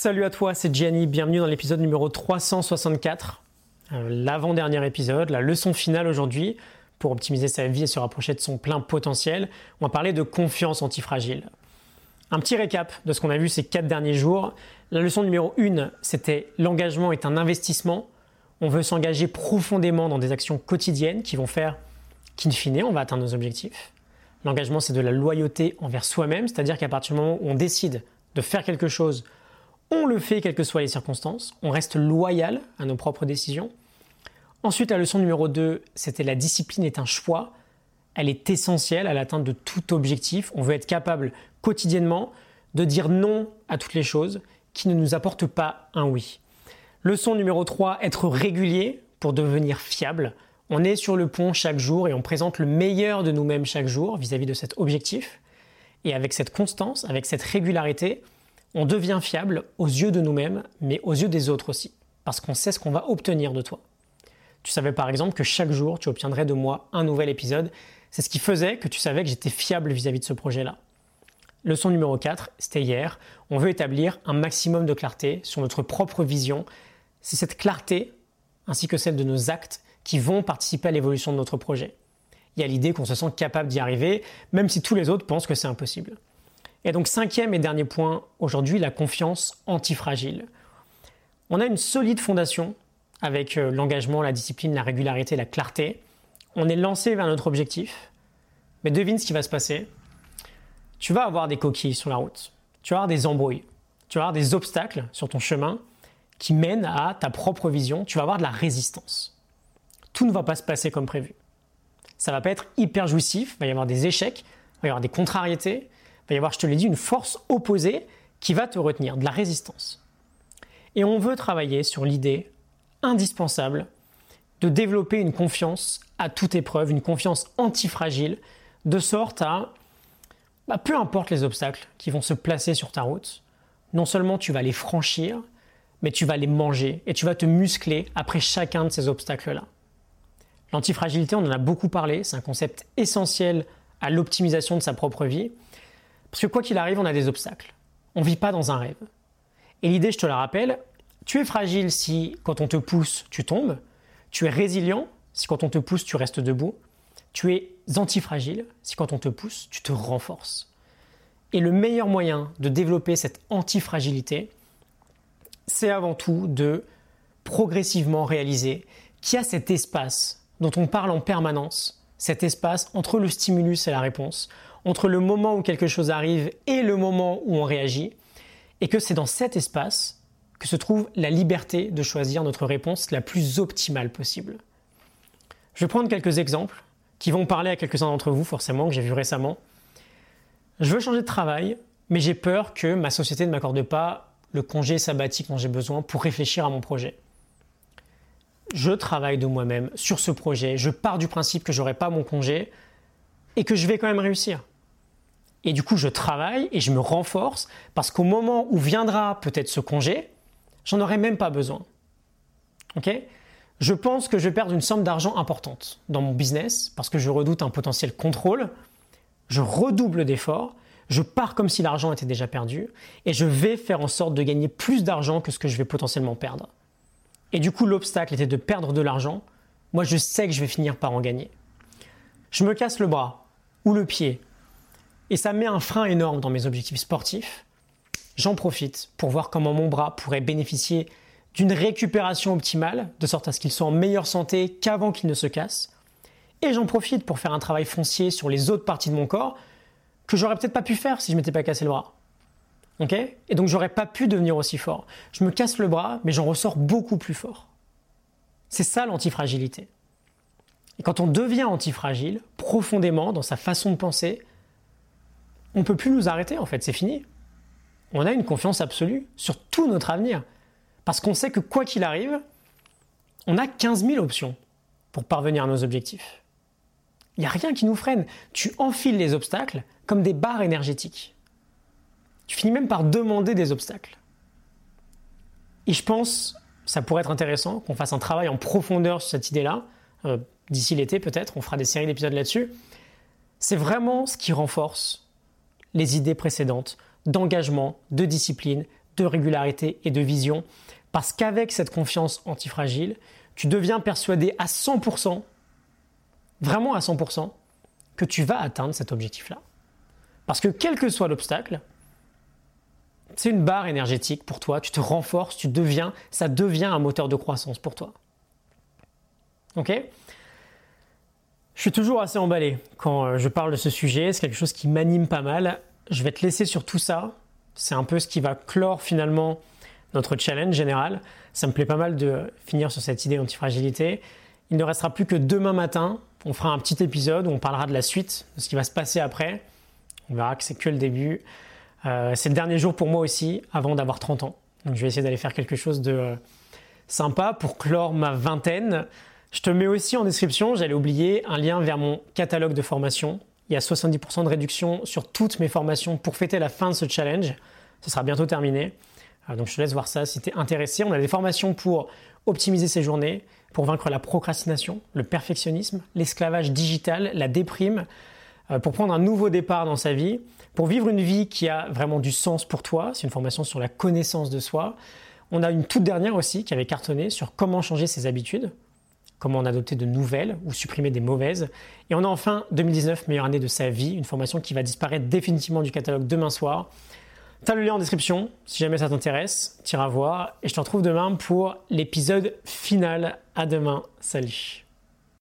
Salut à toi, c'est Gianni, bienvenue dans l'épisode numéro 364, euh, l'avant-dernier épisode, la leçon finale aujourd'hui pour optimiser sa vie et se rapprocher de son plein potentiel. On va parler de confiance antifragile. Un petit récap de ce qu'on a vu ces quatre derniers jours. La leçon numéro 1, c'était l'engagement est un investissement. On veut s'engager profondément dans des actions quotidiennes qui vont faire qu'in fine, on va atteindre nos objectifs. L'engagement, c'est de la loyauté envers soi-même, c'est-à-dire qu'à partir du moment où on décide de faire quelque chose, on le fait quelles que soient les circonstances, on reste loyal à nos propres décisions. Ensuite, la leçon numéro 2, c'était la discipline est un choix. Elle est essentielle à l'atteinte de tout objectif. On veut être capable quotidiennement de dire non à toutes les choses qui ne nous apportent pas un oui. Leçon numéro 3, être régulier pour devenir fiable. On est sur le pont chaque jour et on présente le meilleur de nous-mêmes chaque jour vis-à-vis de cet objectif. Et avec cette constance, avec cette régularité, on devient fiable aux yeux de nous-mêmes, mais aux yeux des autres aussi, parce qu'on sait ce qu'on va obtenir de toi. Tu savais par exemple que chaque jour, tu obtiendrais de moi un nouvel épisode. C'est ce qui faisait que tu savais que j'étais fiable vis-à-vis de ce projet-là. Leçon numéro 4, c'était hier. On veut établir un maximum de clarté sur notre propre vision. C'est cette clarté, ainsi que celle de nos actes, qui vont participer à l'évolution de notre projet. Il y a l'idée qu'on se sent capable d'y arriver, même si tous les autres pensent que c'est impossible. Et donc cinquième et dernier point aujourd'hui, la confiance antifragile. On a une solide fondation avec euh, l'engagement, la discipline, la régularité, la clarté. On est lancé vers notre objectif. Mais devine ce qui va se passer. Tu vas avoir des coquilles sur la route. Tu vas avoir des embrouilles. Tu vas avoir des obstacles sur ton chemin qui mènent à ta propre vision. Tu vas avoir de la résistance. Tout ne va pas se passer comme prévu. Ça va pas être hyper jouissif. Il va y avoir des échecs. Il va y avoir des contrariétés. Va y avoir, je te l'ai dit, une force opposée qui va te retenir, de la résistance. Et on veut travailler sur l'idée indispensable de développer une confiance à toute épreuve, une confiance antifragile, de sorte à, bah, peu importe les obstacles qui vont se placer sur ta route, non seulement tu vas les franchir, mais tu vas les manger et tu vas te muscler après chacun de ces obstacles-là. L'antifragilité, on en a beaucoup parlé, c'est un concept essentiel à l'optimisation de sa propre vie, parce que quoi qu'il arrive, on a des obstacles. On ne vit pas dans un rêve. Et l'idée, je te la rappelle, tu es fragile si quand on te pousse, tu tombes. Tu es résilient si quand on te pousse, tu restes debout. Tu es antifragile si quand on te pousse, tu te renforces. Et le meilleur moyen de développer cette antifragilité, c'est avant tout de progressivement réaliser qu'il y a cet espace dont on parle en permanence, cet espace entre le stimulus et la réponse, entre le moment où quelque chose arrive et le moment où on réagit, et que c'est dans cet espace que se trouve la liberté de choisir notre réponse la plus optimale possible. Je vais prendre quelques exemples qui vont parler à quelques-uns d'entre vous, forcément, que j'ai vu récemment. Je veux changer de travail, mais j'ai peur que ma société ne m'accorde pas le congé sabbatique dont j'ai besoin pour réfléchir à mon projet. Je travaille de moi-même sur ce projet, je pars du principe que j'aurai pas mon congé et que je vais quand même réussir. Et du coup, je travaille et je me renforce parce qu'au moment où viendra peut-être ce congé, j'en aurais même pas besoin. Ok? Je pense que je vais perdre une somme d'argent importante dans mon business parce que je redoute un potentiel contrôle. Je redouble d'efforts. Je pars comme si l'argent était déjà perdu et je vais faire en sorte de gagner plus d'argent que ce que je vais potentiellement perdre. Et du coup, l'obstacle était de perdre de l'argent. Moi, je sais que je vais finir par en gagner. Je me casse le bras ou le pied et ça met un frein énorme dans mes objectifs sportifs j'en profite pour voir comment mon bras pourrait bénéficier d'une récupération optimale, de sorte à ce qu'il soit en meilleure santé qu'avant qu'il ne se casse. Et j'en profite pour faire un travail foncier sur les autres parties de mon corps que j'aurais peut-être pas pu faire si je m'étais pas cassé le bras. Ok? Et donc j'aurais pas pu devenir aussi fort. Je me casse le bras, mais j'en ressors beaucoup plus fort. C'est ça l'antifragilité. Et quand on devient antifragile, profondément dans sa façon de penser, on ne peut plus nous arrêter en fait, c'est fini on a une confiance absolue sur tout notre avenir. Parce qu'on sait que quoi qu'il arrive, on a 15 000 options pour parvenir à nos objectifs. Il n'y a rien qui nous freine. Tu enfiles les obstacles comme des barres énergétiques. Tu finis même par demander des obstacles. Et je pense, ça pourrait être intéressant qu'on fasse un travail en profondeur sur cette idée-là. Euh, d'ici l'été peut-être, on fera des séries d'épisodes là-dessus. C'est vraiment ce qui renforce les idées précédentes d'engagement, de discipline, de régularité et de vision. Parce qu'avec cette confiance antifragile, tu deviens persuadé à 100%, vraiment à 100%, que tu vas atteindre cet objectif-là. Parce que quel que soit l'obstacle, c'est une barre énergétique pour toi, tu te renforces, tu ça devient un moteur de croissance pour toi. Ok? Suis toujours assez emballé quand euh, je parle de ce sujet, c'est quelque chose qui m'anime pas mal. Je vais te laisser sur tout ça. C'est un peu ce qui va clore finalement notre challenge général. Ça me plaît pas mal de finir sur cette idée d'antifragilité. Il ne restera plus que demain matin. On fera un petit épisode où on parlera de la suite, de ce qui va se passer après. On verra que c'est que le début. Euh, c'est le dernier jour pour moi aussi, avant d'avoir 30 ans. Donc je vais essayer d'aller faire quelque chose de euh, sympa pour clore ma vingtaine. Je te mets aussi en description, j'allais oublier, un lien vers mon catalogue de formation. Il y a 70% de réduction sur toutes mes formations pour fêter la fin de ce challenge. Ce sera bientôt terminé. Euh, donc je te laisse voir ça si tu es intéressé. On a des formations pour optimiser ses journées, pour vaincre la procrastination, le perfectionnisme, l'esclavage digital, la déprime, euh, pour prendre un nouveau départ dans sa vie, pour vivre une vie qui a vraiment du sens pour toi. C'est une formation sur la connaissance de soi. On a une toute dernière aussi qui avait cartonné sur comment changer ses habitudes, comment en adopter de nouvelles ou supprimer des mauvaises. Et on a enfin 2019, meilleure année de sa vie, une formation qui va disparaître définitivement du catalogue demain soir. Tu as le lien en description, si jamais ça t'intéresse, t'iras voir. Et je te retrouve demain pour l'épisode final. À demain, salut